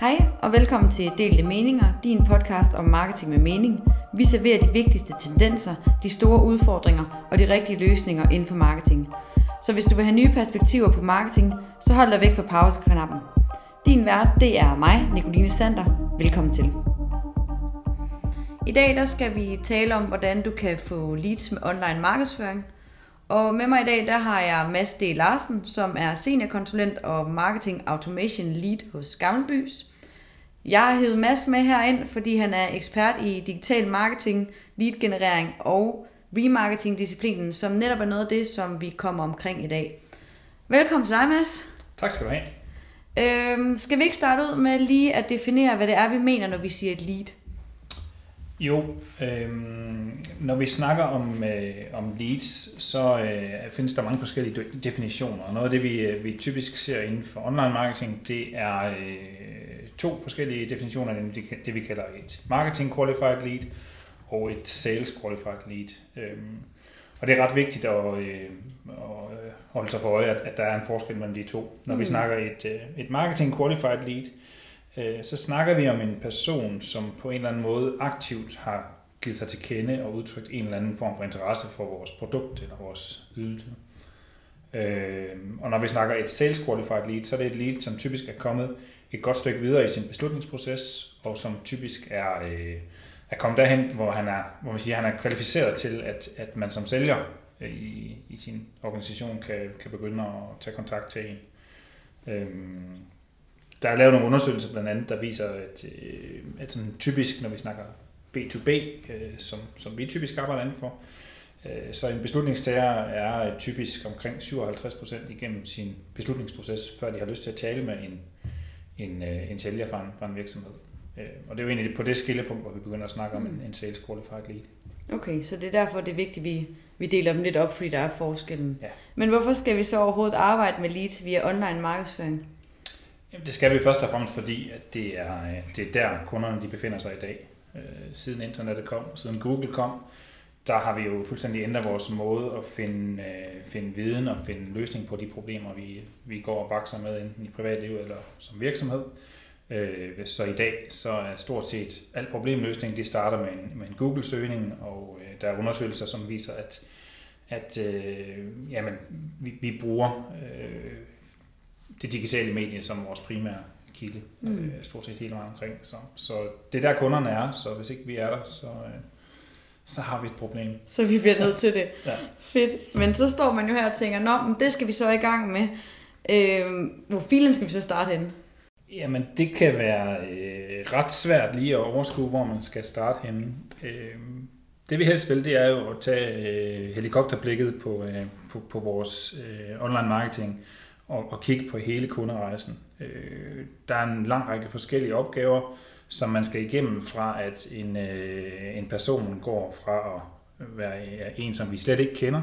Hej og velkommen til Delte Meninger, din podcast om marketing med mening. Vi serverer de vigtigste tendenser, de store udfordringer og de rigtige løsninger inden for marketing. Så hvis du vil have nye perspektiver på marketing, så hold dig væk fra pauseknappen. Din vært, det er mig, Nicoline Sander. Velkommen til. I dag der skal vi tale om, hvordan du kan få leads med online markedsføring. Og med mig i dag, der har jeg Mads D. Larsen, som er seniorkonsulent og marketing automation lead hos Gammelbys. Jeg har hævet Mads med herind, fordi han er ekspert i digital marketing, lead generering og remarketing-disciplinen, som netop er noget af det, som vi kommer omkring i dag. Velkommen til dig, Mads. Tak skal du have. Øhm, skal vi ikke starte ud med lige at definere, hvad det er, vi mener, når vi siger et lead? Jo, øh, når vi snakker om, øh, om leads, så øh, findes der mange forskellige definitioner. Og noget af det, vi, øh, vi typisk ser inden for online marketing, det er øh, to forskellige definitioner, nemlig det, det vi kalder et marketing qualified lead og et sales qualified lead. Øh, og det er ret vigtigt at, øh, at holde sig for øje, at, at der er en forskel mellem de to. Når mm. vi snakker et, øh, et marketing qualified lead, Øh, Øh, så snakker vi om en person, som på en eller anden måde aktivt har givet sig til kende og udtrykt en eller anden form for interesse for vores produkt eller vores ydelse. Øh, og når vi snakker et sales qualified lead, så er det et lead, som typisk er kommet et godt stykke videre i sin beslutningsproces, og som typisk er, øh, er kommet derhen, hvor han er, hvor man siger, han er kvalificeret til, at, at man som sælger øh, i, i sin organisation kan, kan begynde at tage kontakt til en. Øhm, der er lavet nogle undersøgelser blandt andet, der viser, at, øh, at sådan typisk, når vi snakker B2B, øh, som, som vi typisk arbejder inden for, øh, så en beslutningstager er typisk omkring 57% igennem sin beslutningsproces, før de har lyst til at tale med en, en, en sælger fra en, fra en virksomhed. Og det er jo egentlig på det skillepunkt, hvor vi begynder at snakke om en, en sales qualified lead. Okay, så det er derfor, det er vigtigt, at vi, vi deler dem lidt op, fordi der er forskellen. Ja. Men hvorfor skal vi så overhovedet arbejde med leads via online markedsføring? Jamen, det skal vi først og fremmest, fordi at det, er, øh, det er der, kunderne de befinder sig i dag. Øh, siden internettet kom, siden Google kom, der har vi jo fuldstændig ændret vores måde at finde, øh, finde viden og finde løsning på de problemer, vi, vi går og bakser med, enten i privatliv eller som virksomhed. Så i dag så er stort set al problemløsning, det starter med en, med en Google-søgning, og der er undersøgelser, som viser, at, at øh, jamen, vi, vi bruger øh, det digitale medie som vores primære kilde, mm. øh, stort set hele vejen omkring. Så, så det er der kunderne er, så hvis ikke vi er der, så, øh, så har vi et problem. Så vi bliver nødt til det. ja. Fedt. Men så står man jo her og tænker, nå, men det skal vi så i gang med. Øh, hvor filen skal vi så starte henne? Jamen, det kan være øh, ret svært lige at overskue, hvor man skal starte henne. Øh, det vi helst vil, det er jo at tage øh, helikopterblikket på, øh, på, på vores øh, online marketing og, og kigge på hele kunderejsen. Øh, der er en lang række forskellige opgaver, som man skal igennem fra, at en, øh, en person går fra at være en, som vi slet ikke kender,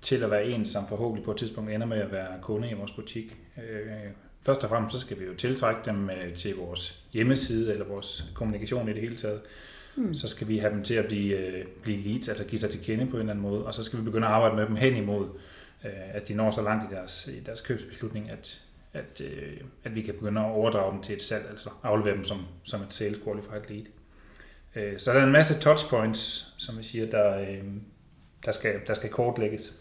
til at være en, som forhåbentlig på et tidspunkt ender med at være kunde i vores butik. Øh, først og fremmest så skal vi jo tiltrække dem øh, til vores hjemmeside eller vores kommunikation i det hele taget. Mm. Så skal vi have dem til at blive, øh, blive leads, altså give sig til kende på en eller anden måde, og så skal vi begynde at arbejde med dem hen imod at de når så langt i deres, i deres købsbeslutning, at, at, øh, at vi kan begynde at overdrage dem til et salg, altså aflevere dem som, som et sales qualified lead. Øh, så der er en masse touchpoints, som vi siger, der, der, skal, der skal kortlægges.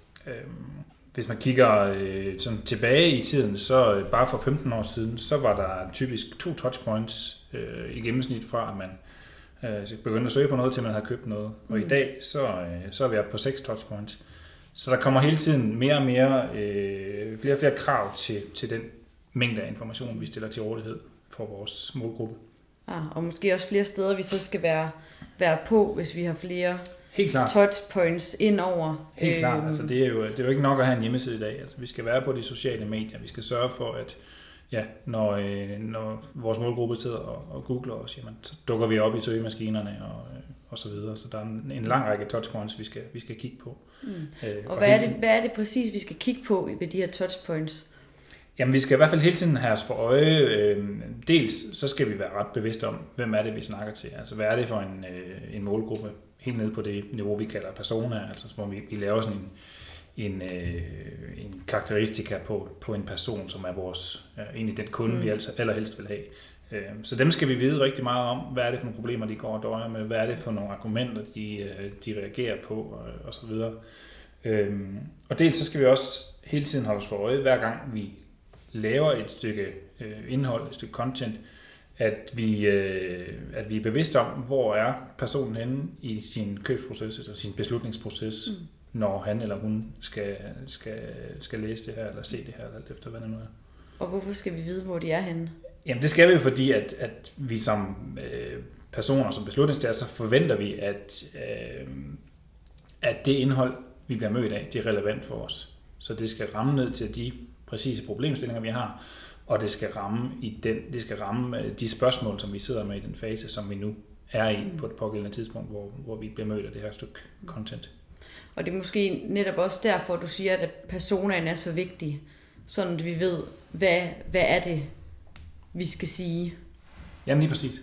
Hvis man kigger sådan tilbage i tiden, så bare for 15 år siden, så var der typisk to touchpoints i gennemsnit fra, at man begyndte at søge på noget, til man havde købt noget. Og mm. i dag, så, så er vi oppe på seks touchpoints. Så der kommer hele tiden mere og mere, øh, flere og flere krav til, til den mængde af information, vi stiller til rådighed for vores målgruppe. Ja, og måske også flere steder, vi så skal være, være på, hvis vi har flere Helt klart. touchpoints ind over. Helt klart. Øh, altså, det, er jo, det er jo ikke nok at have en hjemmeside i dag. Altså, vi skal være på de sociale medier. Vi skal sørge for, at ja, når, øh, når vores målgruppe sidder og, og googler os, jamen, så dukker vi op i søgemaskinerne og, øh, og så videre. Så der er en, en lang række touchpoints, vi skal, vi skal kigge på. Mm. Øh, og, og hvad, er det, hvad er det præcis, vi skal kigge på ved de her touchpoints? Jamen, vi skal i hvert fald hele tiden have os for øje. Øh, dels så skal vi være ret bevidste om, hvem er det, vi snakker til. Altså, hvad er det for en, øh, en målgruppe? Helt nede på det niveau, vi kalder persona, altså hvor vi, vi laver sådan en, en, øh, en karakteristika på, på en person, som er vores, øh, egentlig den kunde, mm. vi altså allerhelst vil have. Øh, så dem skal vi vide rigtig meget om. Hvad er det for nogle problemer, de går og døjer med? Hvad er det for nogle argumenter, de, øh, de reagerer på? Og, og så videre. Øhm, og dels så skal vi også hele tiden holde os for øje, hver gang vi laver et stykke øh, indhold, et stykke content, at vi, øh, at vi er bevidste om, hvor er personen henne i sin købsproces, eller sin beslutningsproces, mm. når han eller hun skal, skal, skal læse det her, eller se det her, eller efter hvad det nu er. Og hvorfor skal vi vide, hvor de er henne? Jamen det skal vi jo, fordi at, at vi som øh, personer, som beslutningstager, så forventer vi, at, øh, at det indhold, vi bliver mødt af, det er relevant for os. Så det skal ramme ned til de præcise problemstillinger, vi har, og det skal ramme, i den, det skal ramme øh, de spørgsmål, som vi sidder med i den fase, som vi nu er i på et pågældende tidspunkt, hvor, hvor vi bliver mødt af det her stykke content. Og det er måske netop også derfor, du siger, at personen er så vigtig, sådan at vi ved, hvad, hvad er det, vi skal sige. Jamen lige præcis.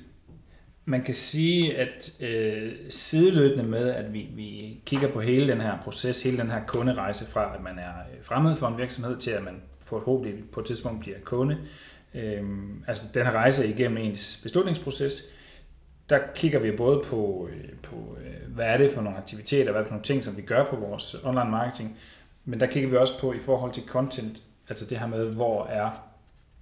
Man kan sige, at øh, sideløbende med, at vi, vi kigger på hele den her proces, hele den her kunderejse fra, at man er øh, fremmed for en virksomhed, til at man forhåbentlig på et tidspunkt bliver kunde. Øh, altså den her rejse igennem ens beslutningsproces, der kigger vi både på, øh, på øh, hvad er det for nogle aktiviteter, hvad er det for nogle ting, som vi gør på vores online marketing, men der kigger vi også på i forhold til content, altså det her med, hvor er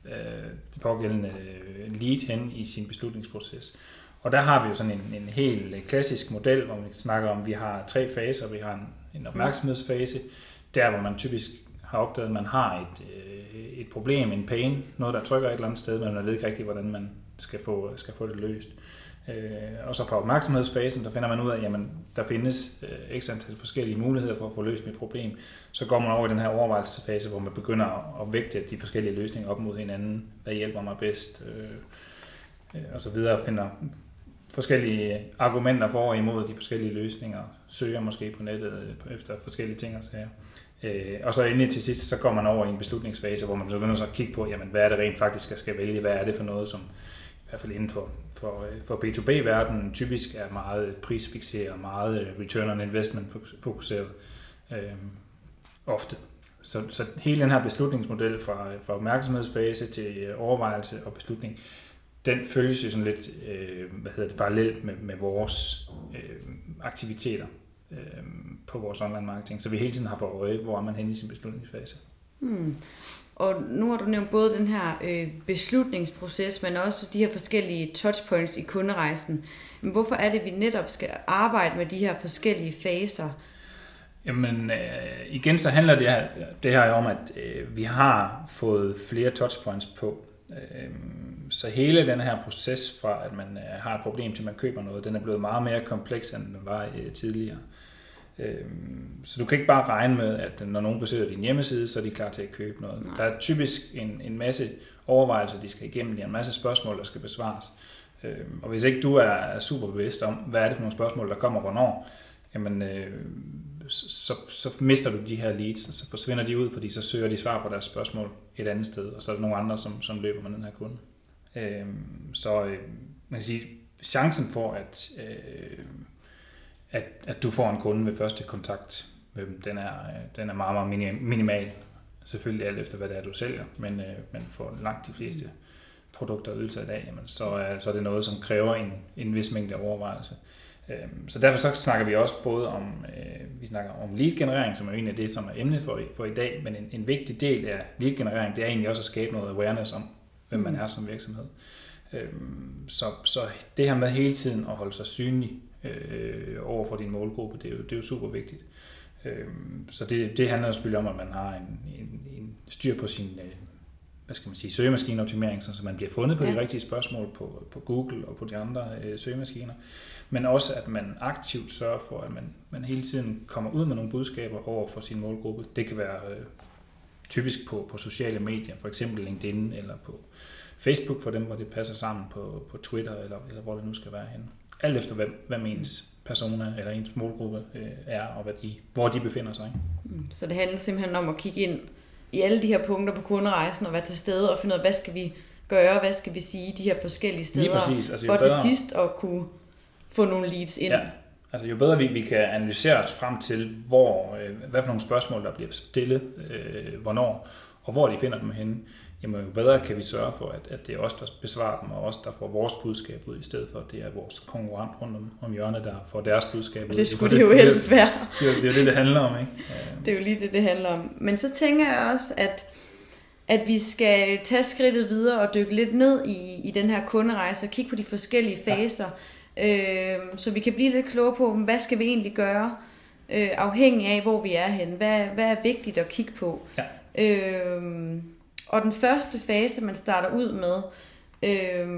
øh, det pågældende øh, lead hen i sin beslutningsproces. Og der har vi jo sådan en, en helt klassisk model, hvor vi snakker om, at vi har tre faser. Vi har en, en opmærksomhedsfase, der hvor man typisk har opdaget, at man har et, øh, et problem, en pain, noget der trykker et eller andet sted, men man ved ikke rigtigt, hvordan man skal få, skal få det løst. Øh, Øh, og så på opmærksomhedsfasen, der finder man ud af, at jamen, der findes øh, antal forskellige muligheder for at få løst mit problem. Så går man over i den her overvejelsesfase, hvor man begynder at vægte de forskellige løsninger op mod hinanden. Hvad hjælper mig bedst? Øh, øh, og så videre finder forskellige argumenter for og imod de forskellige løsninger, søger måske på nettet øh, efter forskellige ting og sager. Øh, og så endelig til sidst, så går man over i en beslutningsfase, hvor man så begynder så at kigge på, jamen, hvad er det rent faktisk, jeg skal vælge, hvad er det for noget, som i hvert fald inden for, for, øh, for B2B-verdenen typisk er meget prisfixeret, meget øh, return on investment fokuseret øh, ofte. Så, så hele den her beslutningsmodel fra, øh, fra opmærksomhedsfase til overvejelse og beslutning, den følges jo sådan lidt øh, hvad hedder det, parallelt med, med vores øh, aktiviteter øh, på vores online marketing, så vi hele tiden har for øje, hvor er man henne i sin beslutningsfase. Hmm. Og nu har du nævnt både den her øh, beslutningsproces, men også de her forskellige touchpoints i kunderejsen. Men hvorfor er det, at vi netop skal arbejde med de her forskellige faser? Jamen, øh, igen så handler det her, det her om, at øh, vi har fået flere touchpoints på. Øh, så hele den her proces fra, at man øh, har et problem til man køber noget, den er blevet meget mere kompleks, end den var øh, tidligere. Øh, så du kan ikke bare regne med, at når nogen besøger din hjemmeside, så er de klar til at købe noget. Nej. Der er typisk en, en masse overvejelser, de skal igennem, der er en masse spørgsmål, der skal besvares. Øhm, og hvis ikke du er super bevidst om, hvad er det for nogle spørgsmål, der kommer hvornår, jamen, øh, så, så mister du de her leads, og så forsvinder de ud, fordi så søger de svar på deres spørgsmål et andet sted, og så er der nogle andre, som, som løber med den her kunde. Øhm, så øh, man kan sige, chancen for, at, øh, at, at du får en kunde ved første kontakt med dem, den er, den er meget, meget minimal. Selvfølgelig alt efter, hvad det er, du sælger, men, øh, men for langt de fleste produkter og ydelser i dag, jamen, så, er, så er det noget, som kræver en, en vis mængde overvejelse. Øhm, så derfor så snakker vi også både om, øh, vi snakker om lead-generering, som er egentlig det, som er emnet for, for i dag, men en, en vigtig del af lead-generering, det er egentlig også at skabe noget awareness om, hvem man mm. er som virksomhed. Øhm, så, så det her med hele tiden at holde sig synlig øh, over for din målgruppe, det er jo, det er jo super vigtigt. Øhm, så det, det handler selvfølgelig om, at man har en, en, en styr på sin øh, hvad skal man sige, søgemaskineoptimering, så man bliver fundet på ja. de rigtige spørgsmål på, på Google og på de andre øh, søgemaskiner. Men også, at man aktivt sørger for, at man, man hele tiden kommer ud med nogle budskaber over for sin målgruppe. Det kan være øh, typisk på, på sociale medier, for eksempel LinkedIn eller på Facebook for dem, hvor det passer sammen på, på Twitter eller, eller hvor det nu skal være henne. Alt efter, hvem, hvem ens persona eller ens målgruppe øh, er, og hvad de, hvor de befinder sig. Mm, så det handler simpelthen om at kigge ind i alle de her punkter på kunderejsen og være til stede og finde ud af, hvad skal vi gøre, hvad skal vi sige de her forskellige steder, præcis. Altså, for bedre... til sidst at kunne få nogle leads ind. Ja. Altså jo bedre vi, vi kan analysere os frem til, hvor, øh, hvad for nogle spørgsmål, der bliver stillet, øh, hvornår, og hvor de finder dem henne, jamen jo bedre kan vi sørge for, at, at det er os, der besvarer dem, og os, der får vores budskab ud, i stedet for, at det er vores konkurrent rundt om, om hjørnet, der får deres budskab ud. Det skulle det, det jo helst være. Det, det, det er jo det, det handler om, ikke? Det er jo lige det, det handler om. Men så tænker jeg også, at at vi skal tage skridtet videre og dykke lidt ned i, i den her kunderejse og kigge på de forskellige faser, ja. øh, så vi kan blive lidt klogere på, hvad skal vi egentlig gøre, øh, afhængig af, hvor vi er henne. Hvad, hvad er vigtigt at kigge på? Ja. Øh, og den første fase, man starter ud med, øh,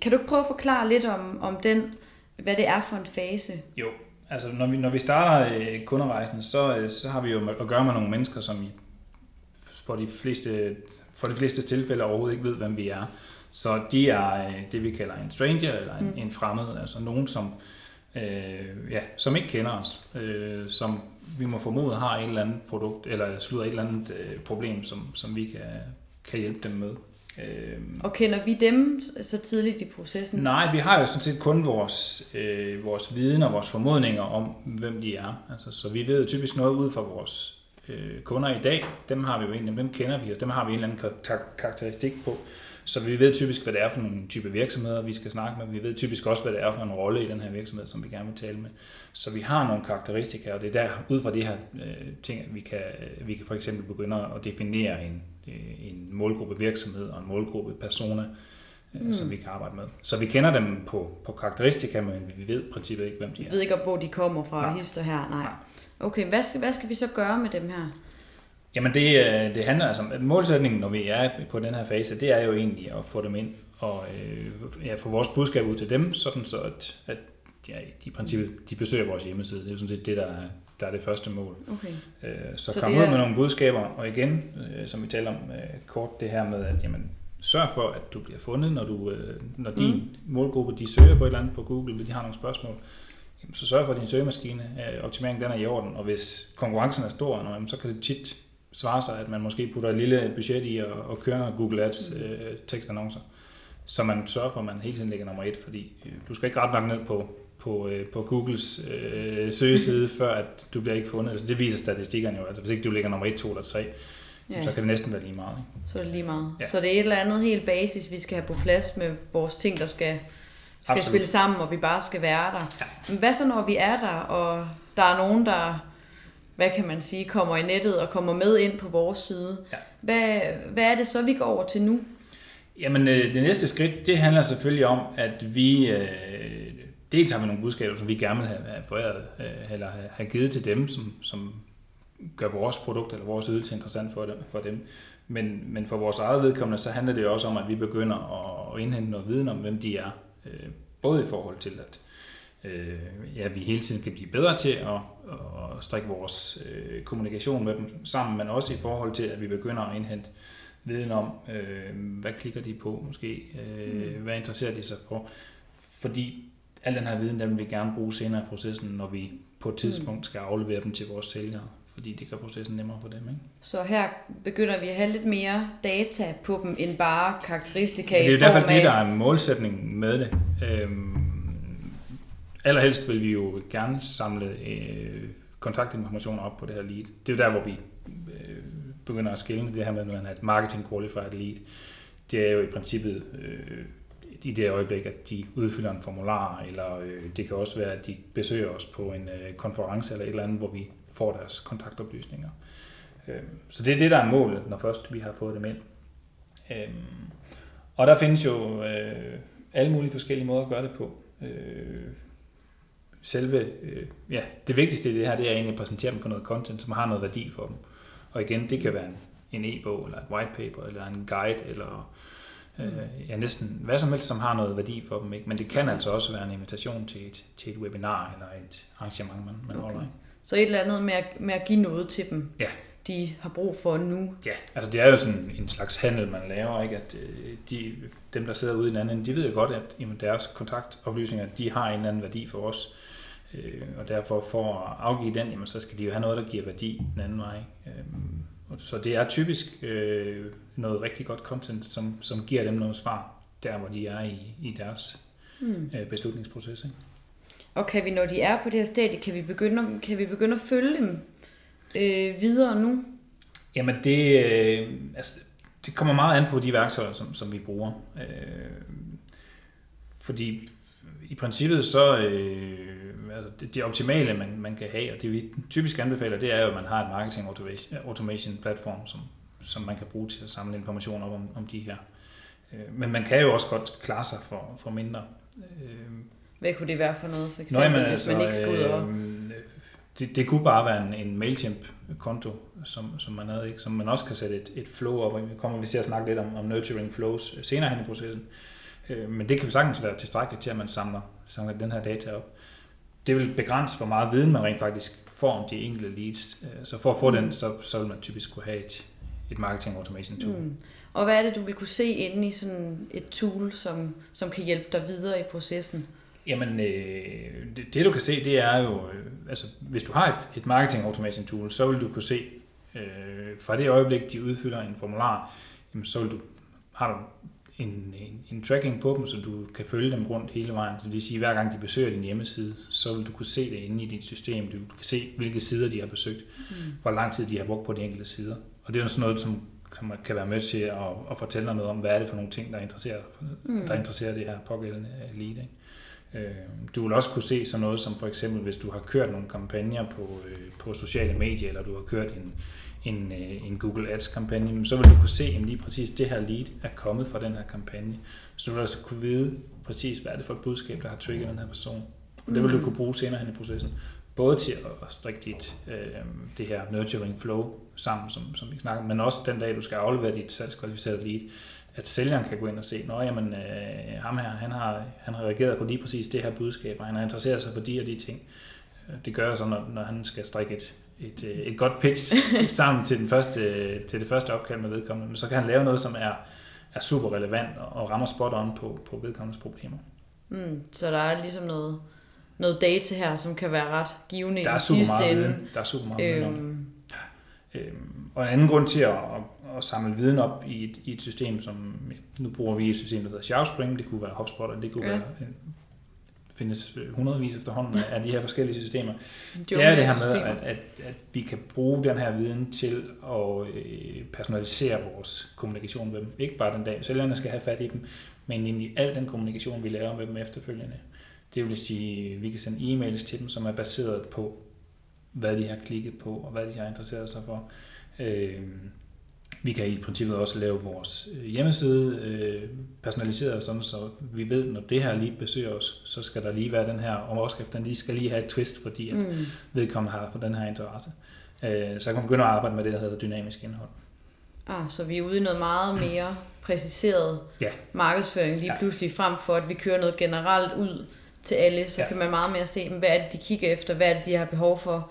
kan du ikke prøve at forklare lidt om, om den, hvad det er for en fase? Jo, altså når vi, når vi starter øh, kunderejsen, så, øh, så har vi jo at gøre med nogle mennesker, som for de fleste, for de fleste tilfælde overhovedet ikke ved, hvem vi er. Så de er øh, det, vi kalder en stranger, eller en, mm. en fremmed, altså nogen, som, øh, ja, som ikke kender os, øh, som vi må formode har et eller andet produkt, eller slutter et eller andet øh, problem, som, som vi kan, kan hjælpe dem med. Øh, og kender vi dem så tidligt i processen? Nej, vi har jo sådan set kun vores, øh, vores viden og vores formodninger om, hvem de er. Altså, så vi ved typisk noget ud fra vores øh, kunder i dag, dem har vi jo egentlig, dem kender vi, og dem har vi en eller anden karakteristik på. Så vi ved typisk, hvad det er for nogle type virksomheder, vi skal snakke med. Vi ved typisk også, hvad det er for en rolle i den her virksomhed, som vi gerne vil tale med. Så vi har nogle karakteristika, og det er der, ud fra de her øh, ting, vi kan, vi kan for eksempel begynde at definere en, øh, en målgruppe virksomhed og en målgruppe persona, øh, mm. som vi kan arbejde med. Så vi kender dem på, på karakteristika, men vi ved i princippet ikke, hvem de er. Vi ved ikke, hvor de kommer fra, nej. hister her, nej. nej. Okay, hvad skal, hvad skal vi så gøre med dem her? Jamen det, øh, det handler altså, målsætningen, når vi er på den her fase, det er jo egentlig at få dem ind og øh, ja, få vores budskab ud til dem, sådan så at, at ja, de i princippet de besøger vores hjemmeside. Det er jo sådan set det, der er, der er det første mål. Okay. Øh, så, så kom ud er... med nogle budskaber, og igen, øh, som vi taler om øh, kort, det her med, at jamen, sørg for, at du bliver fundet, når, du, øh, når din mm. målgruppe de søger på et eller andet på Google, eller de har nogle spørgsmål så sørg for, at din søgemaskine, øh, optimeringen den er i orden, og hvis konkurrencen er stor, så kan det tit svare sig, at man måske putter et lille budget i og, og kører noget Google Ads mm. øh, tekstannoncer, så man sørger for, at man hele tiden ligger nummer et, fordi øh, du skal ikke ret langt ned på, på, øh, på Googles øh, søgeside, før at du bliver ikke fundet. Altså, det viser statistikkerne jo, altså hvis ikke du ligger nummer 1, 2 eller 3, ja. så kan det næsten være lige meget. Ikke? Så er det lige meget. Ja. Så det er et eller andet helt basis, vi skal have på plads med vores ting, der skal skal Absolut. spille sammen, og vi bare skal være der. Ja. Men hvad så, når vi er der, og der er nogen, der, hvad kan man sige, kommer i nettet og kommer med ind på vores side? Ja. Hvad, hvad er det så, vi går over til nu? Jamen, øh, det næste skridt, det handler selvfølgelig om, at vi øh, dels har vi nogle budskaber, som vi gerne vil have, have foræret, øh, eller have givet til dem, som, som gør vores produkt eller vores ydelse interessant for dem. For dem. Men, men for vores eget vedkommende, så handler det jo også om, at vi begynder at indhente noget viden om, hvem de er. Øh, både i forhold til, at øh, ja, vi hele tiden kan blive bedre til at, at strikke vores øh, kommunikation med dem sammen, men også i forhold til, at vi begynder at indhente viden om, øh, hvad klikker de på måske, øh, mm. hvad interesserer de sig for. Fordi al den her viden, den vil vi gerne bruge senere i processen, når vi på et tidspunkt skal aflevere dem til vores sælgere fordi det gør processen nemmere for dem. Ikke? Så her begynder vi at have lidt mere data på dem, end bare karakteristika det er jo derfor af... det, der er målsætningen med det. Øhm, allerhelst vil vi jo gerne samle øh, kontaktinformationer op på det her lead. Det er jo der, hvor vi øh, begynder at skille det her med, at man er et marketing qualified lead. Det er jo i princippet øh, i det øjeblik, at de udfylder en formular, eller øh, det kan også være, at de besøger os på en øh, konference eller et eller andet, hvor vi får deres kontaktoplysninger. Øh, så det er det, der er målet, når først vi har fået dem ind. Øh, og der findes jo øh, alle mulige forskellige måder at gøre det på. Øh, Selve, ja, det vigtigste i det her, det er egentlig at præsentere dem for noget content, som har noget værdi for dem. Og igen, det kan være en e-bog, eller et white paper, eller en guide, eller ja, næsten hvad som helst, som har noget værdi for dem. Ikke? Men det kan altså også være en invitation til et, til et webinar eller et arrangement, man, man okay. holder. Ikke? Så et eller andet med at, med at give noget til dem, ja. de har brug for nu. Ja, altså det er jo sådan en slags handel, man laver, ikke? at øh, de, dem, der sidder ude i den anden, de ved jo godt, at jamen, deres kontaktoplysninger, de har en eller anden værdi for os. Øh, og derfor for at afgive den, jamen, så skal de jo have noget, der giver værdi den anden vej. Øh, så det er typisk øh, noget rigtig godt content, som, som giver dem noget svar, der hvor de er i, i deres mm. øh, beslutningsproces. Ikke? Og kan vi, når de er på det her stadie, kan vi begynde, kan vi begynde at følge dem øh, videre nu? Jamen det, øh, altså, det kommer meget an på de værktøjer, som, som vi bruger. Øh, fordi i princippet så, øh, altså det, det optimale, man, man kan have, og det vi typisk anbefaler, det er jo, at man har et marketing automation, automation platform, som, som man kan bruge til at samle information op om, om de her. Øh, men man kan jo også godt klare sig for, for mindre. Øh, Hvad kunne det være for noget, for eksempel, Nå, jamen, hvis altså, man ikke skal ud og... Øh, det, det kunne bare være en, en MailChimp-konto, som, som man havde, ikke? som man også kan sætte et, et flow op, og vi kommer vi til at snakke lidt om, om nurturing flows senere hen i processen. Øh, men det kan jo sagtens være tilstrækkeligt til, at man samler, samler den her data op. Det vil begrænse, hvor meget viden man rent faktisk får om de enkelte leads. Øh, så for at få mm. den, så, så vil man typisk kunne have et, et marketing automation tool. Mm. Og hvad er det, du vil kunne se inde i sådan et tool, som, som kan hjælpe dig videre i processen? Jamen, øh, det, det du kan se, det er jo, øh, altså hvis du har et, et marketing automation tool, så vil du kunne se, øh, fra det øjeblik, de udfylder en formular, jamen, så vil du, har du en, en, en tracking på dem, så du kan følge dem rundt hele vejen. Så det vil sige, at hver gang de besøger din hjemmeside, så vil du kunne se det inde i dit system. Du kan se, hvilke sider de har besøgt, mm. hvor lang tid de har brugt på de enkelte sider. Og det er sådan noget, som som kan være med til at, at fortælle noget om, hvad er det for nogle ting, der interesserer, mm. der interesserer det her pågældende lead. Ikke? Øh, du vil også kunne se sådan noget som for eksempel, hvis du har kørt nogle kampagner på, øh, på sociale medier, eller du har kørt en, en, øh, en Google Ads-kampagne, så vil du kunne se, at lige præcis det her lead er kommet fra den her kampagne. Så du vil altså kunne vide præcis, hvad er det for et budskab, der har trigget den her person. Og det vil du mm. kunne bruge senere hen i processen. Både til at strikke dit, øh, det her nurturing flow sammen, som, som vi snakker men også den dag, du skal aflevere dit salgskvalificerede lead, at sælgeren kan gå ind og se, at jamen, øh, ham her, han har, han har reageret på lige præcis det her budskab, og han har interesseret sig for de og de ting. Øh, det gør så, når, når han skal strikke et, et, øh, et godt pitch sammen til, den første, til det første opkald med vedkommende. Men så kan han lave noget, som er, er super relevant og rammer spot on på, på vedkommendes problemer. Mm, så der er ligesom noget, noget data her, som kan være ret givende der er i sidste ende. Der er super meget øhm. øhm, Og en anden grund til at, at at samle viden op i et, i et system, som nu bruger vi et system, der hedder Shoutspring, det kunne være HubSpot, og det kunne ja. være findes hundredvis efterhånden af de her forskellige systemer. Det er det her med, at, at, at vi kan bruge den her viden til at øh, personalisere vores kommunikation med dem. Ikke bare den dag, sælgerne skal have fat i dem, men i al den kommunikation, vi laver med dem efterfølgende. Det vil sige, at vi kan sende e-mails til dem, som er baseret på, hvad de har klikket på, og hvad de har interesseret sig for. Øh, vi kan i princippet også lave vores øh, hjemmeside øh, personaliseret, sådan så vi ved, når det her lige besøger os, så skal der lige være den her overskrift, den lige skal lige have et twist, fordi at mm. vedkommende har for den her interesse. Øh, så kan man begynde at arbejde med det, der hedder dynamisk indhold. Ah, så vi er ude i noget meget mere præciseret ja. markedsføring lige ja. pludselig, frem for at vi kører noget generelt ud til alle, så ja. kan man meget mere se, hvad er det, de kigger efter, hvad er det, de har behov for,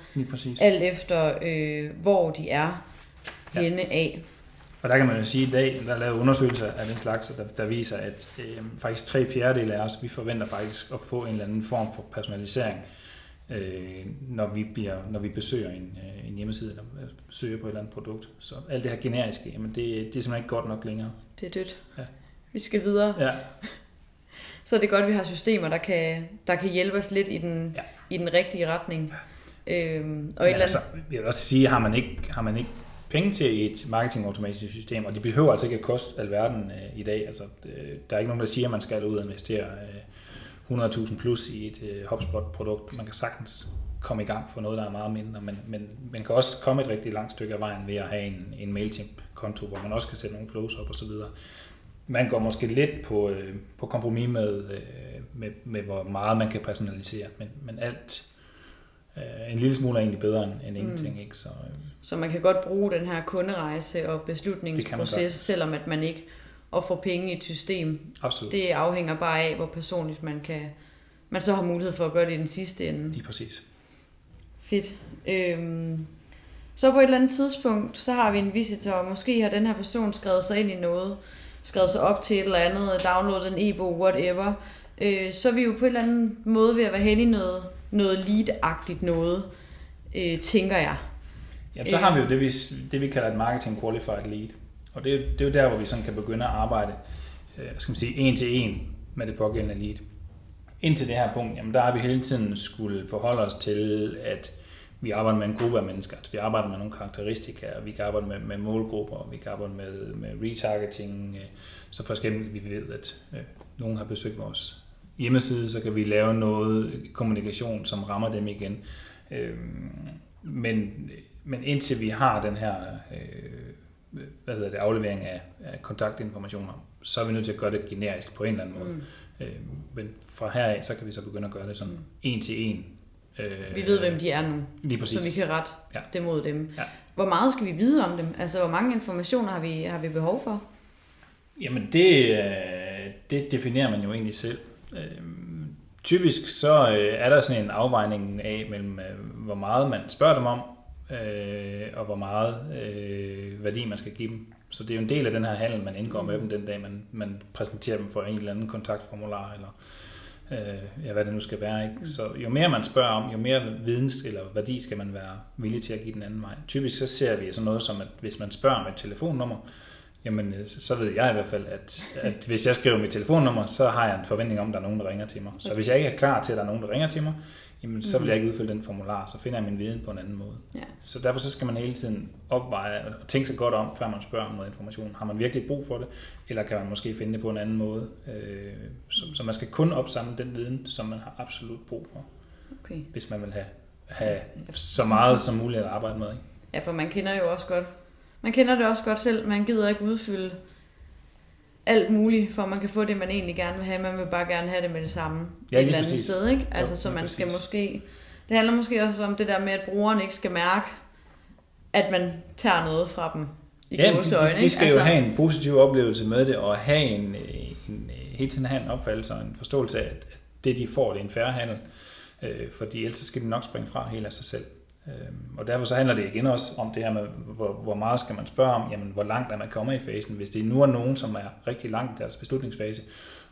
alt efter øh, hvor de er ja. henne af. Og der kan man jo sige, at i dag der er lavet undersøgelser af den slags, der, der viser, at øh, faktisk tre fjerdedele af os, vi forventer faktisk at få en eller anden form for personalisering, øh, når, vi bliver, når vi besøger en, øh, en hjemmeside eller øh, søger på et eller andet produkt. Så alt det her generiske, jamen det, det er simpelthen ikke godt nok længere. Det er dødt. Ja. Vi skal videre. Ja. Så er det godt, at vi har systemer, der kan, der kan hjælpe os lidt i den, ja. i den rigtige retning. Ja. Øhm, og et eller andet... altså, jeg vil også sige, har man ikke, har man ikke penge til et marketing system, og de behøver altså ikke at koste alverden øh, i dag. Altså, øh, der er ikke nogen, der siger, at man skal ud og investere øh, 100.000 plus i et øh, HubSpot-produkt. Man kan sagtens komme i gang for noget, der er meget mindre, men, men man kan også komme et rigtig langt stykke af vejen ved at have en, en MailChimp-konto, hvor man også kan sætte nogle flows op osv. Man går måske lidt på, øh, på kompromis med, øh, med, med, hvor meget man kan personalisere, men, men alt øh, en lille smule er egentlig bedre end, end ingenting. Mm. Ikke? Så, øh, så man kan godt bruge den her kunderejse og beslutningsproces, selvom at man ikke får penge i et system. Absolut. Det afhænger bare af, hvor personligt man kan man så har mulighed for at gøre det i den sidste ende. Lige præcis. Fedt. Øhm, så på et eller andet tidspunkt, så har vi en visitor, og måske har den her person skrevet sig ind i noget, skrevet sig op til et eller andet, downloadet en e-bog, whatever. Øh, så er vi jo på en eller anden måde ved at være hen i noget, noget lead-agtigt noget, øh, tænker jeg. Ja, så har vi jo det, vi, det, vi kalder et marketing qualified lead. Og det, det er jo der, hvor vi sådan kan begynde at arbejde øh, skal man sige, en til en med det pågældende lead. Indtil det her punkt, jamen der har vi hele tiden skulle forholde os til, at vi arbejder med en gruppe af mennesker, altså vi arbejder med nogle karakteristika, vi kan arbejde med, med målgrupper, vi kan arbejde med, med retargeting, øh, så for eksempel vi ved, at øh, nogen har besøgt vores hjemmeside, så kan vi lave noget kommunikation, som rammer dem igen. Øh, men, men indtil vi har den her øh, hvad hedder det, aflevering af, af kontaktinformationer, så er vi nødt til at gøre det generisk på en eller anden måde. Mm. Øh, men fra her af, så kan vi så begynde at gøre det sådan en til en. Øh, vi ved, hvem de er nu, lige præcis. så vi kan rette Ja. det mod dem. Ja. Hvor meget skal vi vide om dem? Altså, hvor mange informationer har vi, har vi behov for? Jamen det, øh, det definerer man jo egentlig selv. Øh, Typisk så øh, er der sådan en afvejning af mellem, øh, hvor meget man spørger dem om, øh, og hvor meget øh, værdi man skal give dem. Så det er jo en del af den her handel, man indgår med dem den dag, man, man præsenterer dem for en eller anden kontaktformular, eller øh, ja, hvad det nu skal være. Ikke? Så jo mere man spørger om, jo mere videns eller værdi skal man være villig til at give den anden vej. Typisk så ser vi sådan noget som, at hvis man spørger om et telefonnummer, jamen øh, så ved jeg i hvert fald, at, at hvis jeg skriver mit telefonnummer, så har jeg en forventning om, at der er nogen, der ringer til mig. Så hvis jeg ikke er klar til, at der er nogen, der ringer til mig, jamen så vil jeg ikke udfylde den formular, så finder jeg min viden på en anden måde. Ja. Så derfor så skal man hele tiden opveje og tænke sig godt om, før man spørger om noget information. Har man virkelig brug for det, eller kan man måske finde det på en anden måde? Øh, så, så man skal kun opsamle den viden, som man har absolut brug for, Okay. hvis man vil have, have så meget som muligt at arbejde med. Ikke? Ja, for man kender jo også godt, man kender det også godt selv, man gider ikke udfylde alt muligt, for man kan få det, man egentlig gerne vil have. Man vil bare gerne have det med det samme Ja, et eller andet præcis. sted, ikke? Altså, Jo, så man skal præcis. måske... Det handler måske også om det der med, at brugeren ikke skal mærke, at man tager noget fra dem i Ja, de, de, de skal altså, jo have en positiv oplevelse med det, og have en, en, øh, hele tiden have en opfattelse og en forståelse af, at det de får, det er en færre handel. Øh, fordi ellers skal de nok springe fra helt af sig selv. Øh, og derfor så handler det igen også om det her med, hvor, hvor meget skal man spørge om, jamen hvor langt er man kommet i fasen. Hvis det nu er nogen, som er rigtig langt i deres beslutningsfase,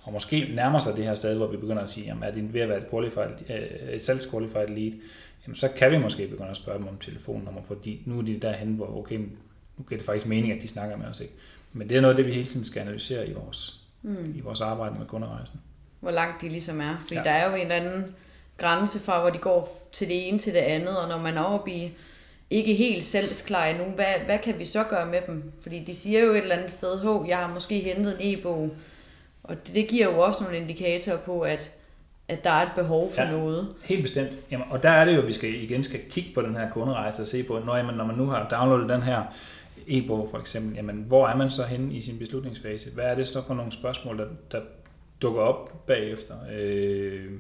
og måske nærmer sig det her sted, hvor vi begynder at sige, jamen er det ved at være et, qualified, øh, et salgsqualified lead, jamen så kan vi måske begynde at spørge dem om telefonnummer, fordi nu er de derhen, hvor okay, nu giver det faktisk mening, at de snakker med os. Ikke? Men det er noget det, vi hele tiden skal analysere i vores, Mm. i vores arbejde med kunderejsen. Hvor langt de ligesom er. Fordi ja. der er jo en eller anden grænse fra, hvor de går til det ene til det andet, og når man er oppe i ikke helt salgsklar endnu, hvad, hvad kan vi så gøre med dem? Fordi de siger jo et eller andet sted, hov, jeg har måske hentet en e-bog, og det, det giver jo også nogle indikatorer på, at, at der er et behov for ja. noget. Helt bestemt. Jamen, og der er det jo, at vi skal igen skal kigge på den her kunderejse og se på, når, jamen, når man nu har downloadet den her e-bog for eksempel, jamen, hvor er man så henne i sin beslutningsfase? Hvad er det så for nogle spørgsmål, der, der dukker op bagefter? Øh,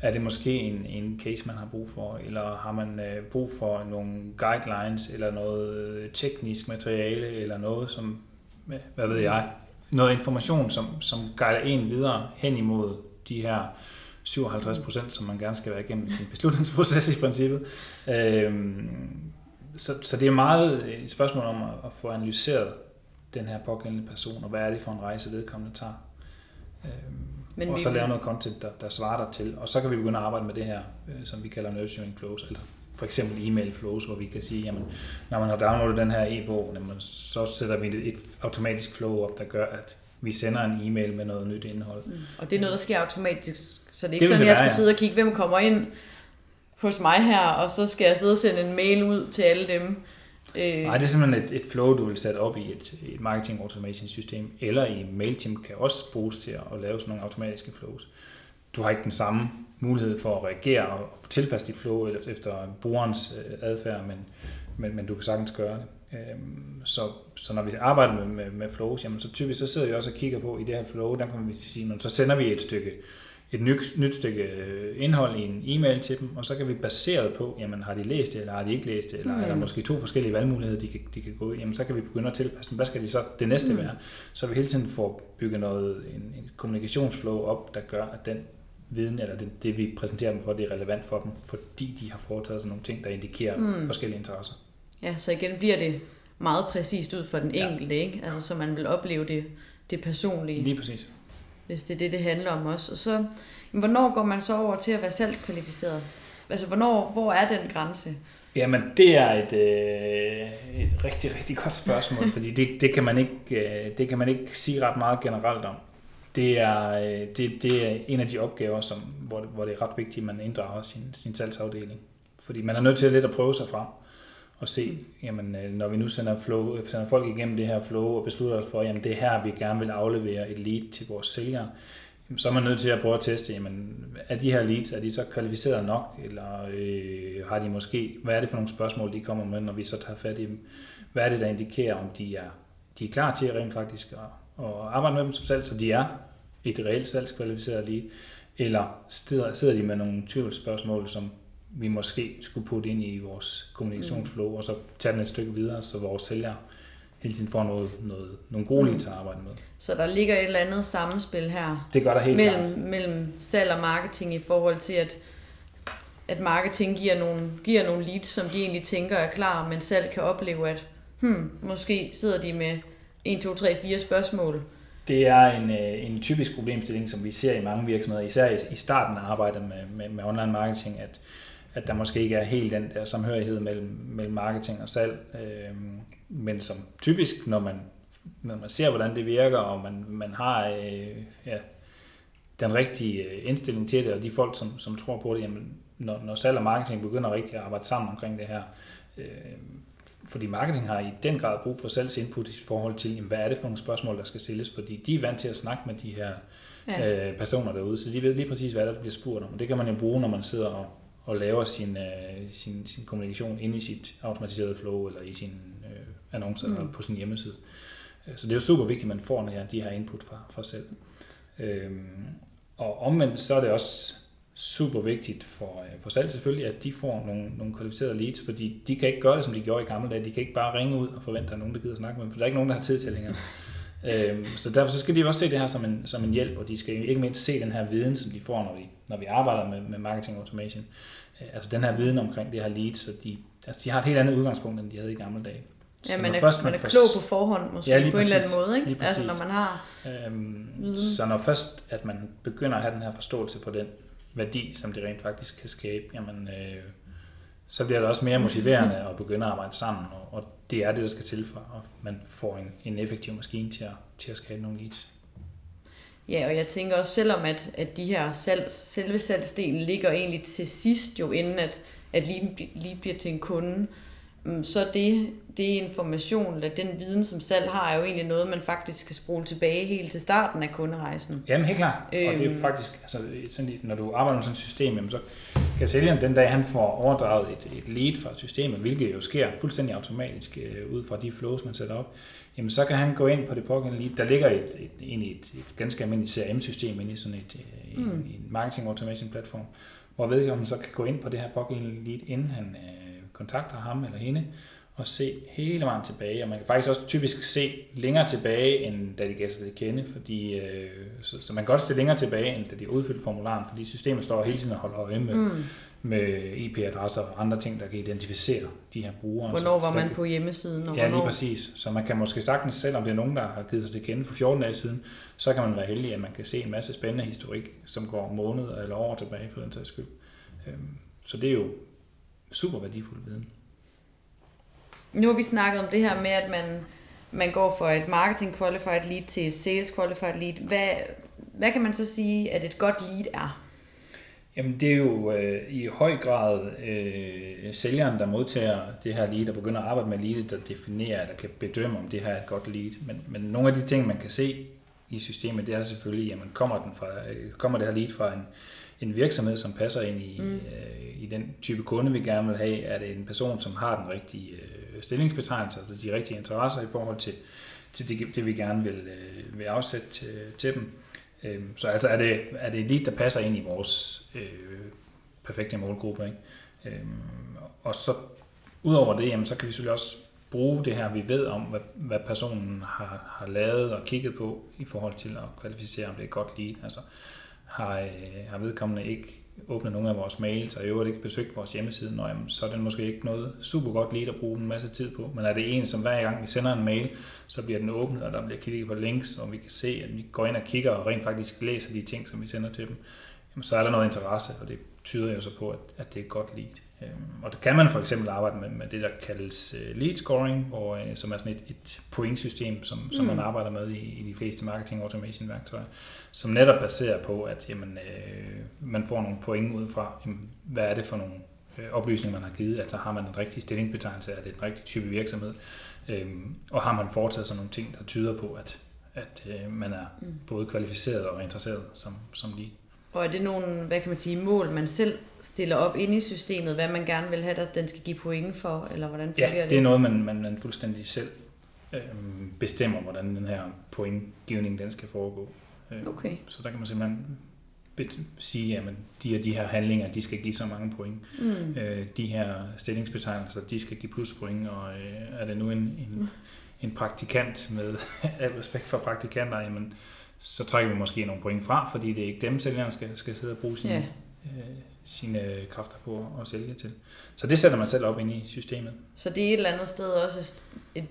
er det måske en, en case, man har brug for, eller har man øh, brug for nogle guidelines, eller noget øh, teknisk materiale, eller noget som, hvad ved jeg, noget information, som, som guider en videre hen imod de her 57 procent, som man gerne skal være igennem i sin beslutningsproces i princippet. Øhm, så, så det er meget et spørgsmål om at, at få analyseret den her pågældende person, og hvad er det for en rejse, vedkommende tager. Øhm, men og vi så lave noget content, der, der svarer der til. Og så kan vi begynde at arbejde med det her, øh, som vi kalder nurturing flows, eller for eksempel e-mail flows, hvor vi kan sige, jamen, når man har downloadet den her e-bog, jamen, så sætter vi et, et automatisk flow op, der gør, at vi sender en e-mail med noget nyt indhold. Mm. Og det er noget, der sker automatisk. Så det er ikke Det sådan, at jeg skal sidde og kigge, hvem kommer ind hos mig her, og så skal jeg sidde og sende en mail ud til alle dem. Øh, Nej, det er simpelthen et, et flow, du vil sætte op i et, et marketing automation system, eller i MailChimp kan også bruges til at lave sådan nogle automatiske flows. Du har ikke den samme mulighed for at reagere og tilpasse dit flow efter, brugerens øh, adfærd, men, men, men du kan sagtens gøre det. Øhm, så, så når vi arbejder med, med, med flows, jamen, så typisk så sidder vi også og kigger på i det her flow, der kan vi sige, når, så sender vi et stykke et nyt, nyt stykke øh, indhold i en e-mail til dem, og så kan vi baseret på, jamen har de læst det, eller har de ikke læst det, eller mm. er der Mm. måske to forskellige valgmuligheder, de kan, de kan gå i, jamen så kan vi begynde at tilpasse dem. Hvad skal de så det næste mm. Være? Så vi hele tiden får bygget noget, en, en kommunikationsflow op, der gør, at den viden, eller det, det vi præsenterer dem for, det er relevant for dem, fordi de har foretaget sådan nogle ting, der indikerer mm. Forskellige interesser. Ja, så igen bliver det meget præcist ud for den Ja. enkelte, ikke? Altså, så man vil opleve det, det personlige, Lige præcis hvis det er det, det handler om også. Og så, jamen, hvornår går man så over til at være salgskvalificeret? Altså, hvornår, hvor er den grænse? Jamen, det er et, øh, et rigtig, rigtig godt spørgsmål, fordi det, det, kan man ikke, øh, det kan man ikke sige ret meget generelt om. Det er, øh, det, det er en af de opgaver, som, hvor, hvor det er ret vigtigt, at man inddrager sin, sin salgsafdeling. fordi man er nødt til lidt at prøve sig frem og se, jamen, øh, når vi nu sender, flow, sender folk igennem det her flow og beslutter os for, jamen det er her, vi gerne vil aflevere et lead til vores sælgere, så er man nødt til at prøve at teste, jamen, er de her leads, er de så kvalificerede nok, eller øh, har de måske, hvad er det for nogle spørgsmål, de kommer med, når vi så tager fat i dem? Hvad er det, der indikerer, om de er, de er klar til rent faktisk at, at arbejde med dem som salg, så de er et reelt salgskvalificeret lead, eller sidder, sidder de med nogle tvivlsspørgsmål, som vi måske skulle putte ind i vores kommunikationsflow, mm. og så tage den et stykke videre, så vores sælgere hele tiden får noget, noget, nogle gode leads at arbejde med. Så der ligger et eller andet samspil her det gør der helt mellem, klart. mellem salg og marketing i forhold til, at, at marketing giver nogle, giver nogle leads, som de egentlig tænker er klar, men salg kan opleve, at hmm, måske sidder de med 1, 2, 3, 4 spørgsmål. Det er en, øh, en typisk problemstilling, som vi ser i mange virksomheder, især i starten af arbejdet med, med, med online marketing, at, at der måske ikke er helt den der samhørighed mellem, mellem marketing og salg. Øh, men som typisk, når man, når man ser, hvordan det virker, og man, man har øh, ja, den rigtige øh, indstilling til det, og de folk, som, som tror på det, jamen, når, når salg og marketing begynder rigtig at arbejde sammen omkring det her, øh, fordi marketing har i den grad brug for salgs input i forhold til, jamen, hvad er det for nogle spørgsmål, der skal stilles, fordi de er vant til at snakke med de her ja. øh, personer derude, så de ved lige præcis, hvad der bliver spurgt om, og det kan man jo bruge, når man sidder og, og laver sin, øh, sin, sin kommunikation inde i sit automatiserede flow, eller i sin annoncer mm. på sin hjemmeside. Øh, så det er jo super vigtigt, at man får her, de her input fra, fra selv. Øhm, og omvendt så er det også super vigtigt for, øh, for salg selvfølgelig, at de får nogle, nogle kvalificerede leads, fordi de kan ikke gøre det, som de gjorde i gamle dage. De kan ikke bare ringe ud og forvente, at der er nogen, der gider snakke med dem, for der er ikke nogen, der har tid til længere. øhm, så derfor så skal de også se det her som en, som en hjælp, og de skal ikke mindst se den her viden, som de får, når vi, når vi arbejder med, med marketing automation. Øh, altså den her viden omkring det her leads, så de, altså de har et helt andet udgangspunkt, end de havde i gamle dage. Ja, man er, først, man, man er klog på forhånd, måske ja, på en eller anden måde, ikke? Altså, når man har øhm, viden. Så når først, at man begynder at have den her forståelse på den værdi, som det rent faktisk kan skabe, jamen, øh, så bliver det også mere motiverende at begynde at arbejde sammen, og, og det er det, der skal til for, at man får en, en effektiv maskine til at, til at skabe nogle leads. Ja, og jeg tænker også, selvom at, at de her salgs, selve salgsdelen ligger egentlig til sidst jo, inden at, at lead, lead bliver til en kunde, Mm, så det, det information, eller den viden, som salg har, er jo egentlig noget, man faktisk skal spole tilbage helt til starten af kunderejsen. Jamen helt klart. Øhm, og det er øhm. faktisk, altså, sådan, når du arbejder med sådan et system, jamen, så kan sælgeren den dag, han får overdraget et, et lead fra systemet, hvilket jo sker fuldstændig automatisk øh, ud fra de flows, man sætter op, jamen så kan han gå ind på det pågældende lead. Der ligger et, et, et, et, et ganske almindeligt CRM-system inde i sådan et, øh, mm. en, en marketing automation platform, hvor vedkommende så kan gå ind på det her pågældende lead, inden han øh, kontakter ham eller hende, og se hele vejen tilbage. Og man kan faktisk også typisk se længere tilbage, end da de gav sig til kende, fordi, øh, så, så man kan godt se længere tilbage, end da de udfyldte formularen, fordi systemet står hele tiden og holder øje med, mm. med IP-adresser og andre ting, der kan identificere de her brugere. Hvornår var man på hjemmesiden? Og ja, lige præcis. Så man kan måske sagtens, selvom det er nogen, der har givet sig til kende for 14 dage siden, så kan man være heldig, at man kan se en masse spændende historik, som går måneder eller år tilbage for den sags skyld. Øhm, så det er jo super værdifuld viden. Nu har vi snakket om det her med, at man, man går fra et marketing qualified lead til sales qualified lead. Hvad, hvad kan man så sige, at et godt lead er? Jamen det er jo øh, i høj grad øh, sælgeren, der modtager det her lead og begynder at arbejde med leadet, der definerer, der kan bedømme, om det her er et godt lead. Men, men nogle af de ting, man kan se i systemet, det er selvfølgelig, jamen kommer, den fra, øh, kommer det her lead fra en, en virksomhed, som passer ind i, mm. øh, i den type kunde, vi gerne vil have? Er det en person, som har den rigtige øh, Øh, stillingsbetegnelse, altså de rigtige interesser i forhold til, til det, det, vi gerne vil, øh, vil afsætte til, til dem? Øh, så altså er det, er det lige, der passer ind i vores øh, perfekte målgruppe. Ikke? Øh, og så udover det, jamen, så kan vi selvfølgelig også bruge det her, vi ved om, hvad, hvad personen har, har lavet og kigget på i forhold til at kvalificere, om det er godt lige. Altså, har, øh, har vedkommende ikke åbnet nogle af vores mails, og i øvrigt ikke besøgt vores hjemmeside, når, jamen, så er det måske ikke noget super godt lige at bruge en masse tid på. Men er det en, som hver gang vi sender en mail, så bliver den åbnet, og der bliver kigget på links, og vi kan se, at vi går ind og kigger og rent faktisk læser de ting, som vi sender til dem, jamen, så er der noget interesse, og det tyder jo så på, at, at det er godt lige. Øhm, og det kan man for eksempel arbejde med, med det, der kaldes øh, lead scoring, hvor, øh, som er sådan et, et pointsystem, som, mm. som man arbejder med i, i de fleste marketing automation værktøjer, som netop baserer på, at jamen, øh, man får nogle point ud fra, jamen, hvad er det for nogle øh, oplysning, man har givet, at så har man en rigtig stillingsbetegnelse, at det er en rigtig type virksomhed, øhm, og har man foretaget sådan nogle ting, der tyder på, at, at øh, man er mm. både kvalificeret og interesseret som, som lige. Og er det nogle, hvad kan man sige, mål, man selv stiller op ind i systemet, hvad man gerne vil have, at den skal give point for, eller hvordan fungerer det? Ja, det er noget, man, man, man fuldstændig selv øh, bestemmer, hvordan den her pointgivning den skal foregå. Øh, okay. Så der kan man simpelthen sige, at de og de her handlinger, de skal give så mange point. Mm. Øh, de her stillingsbetegnelser, de skal give pluspoint, og øh, er det nu en, en, mm. en praktikant med al respekt for praktikanter, jamen, så trækker vi måske nogle point fra, fordi det er ikke dem, sælgeren skal, skal sidde og bruge sine, yeah. øh, sine kræfter på at sælge til. Så det sætter man selv op ind i systemet. Så det er et eller andet sted også et,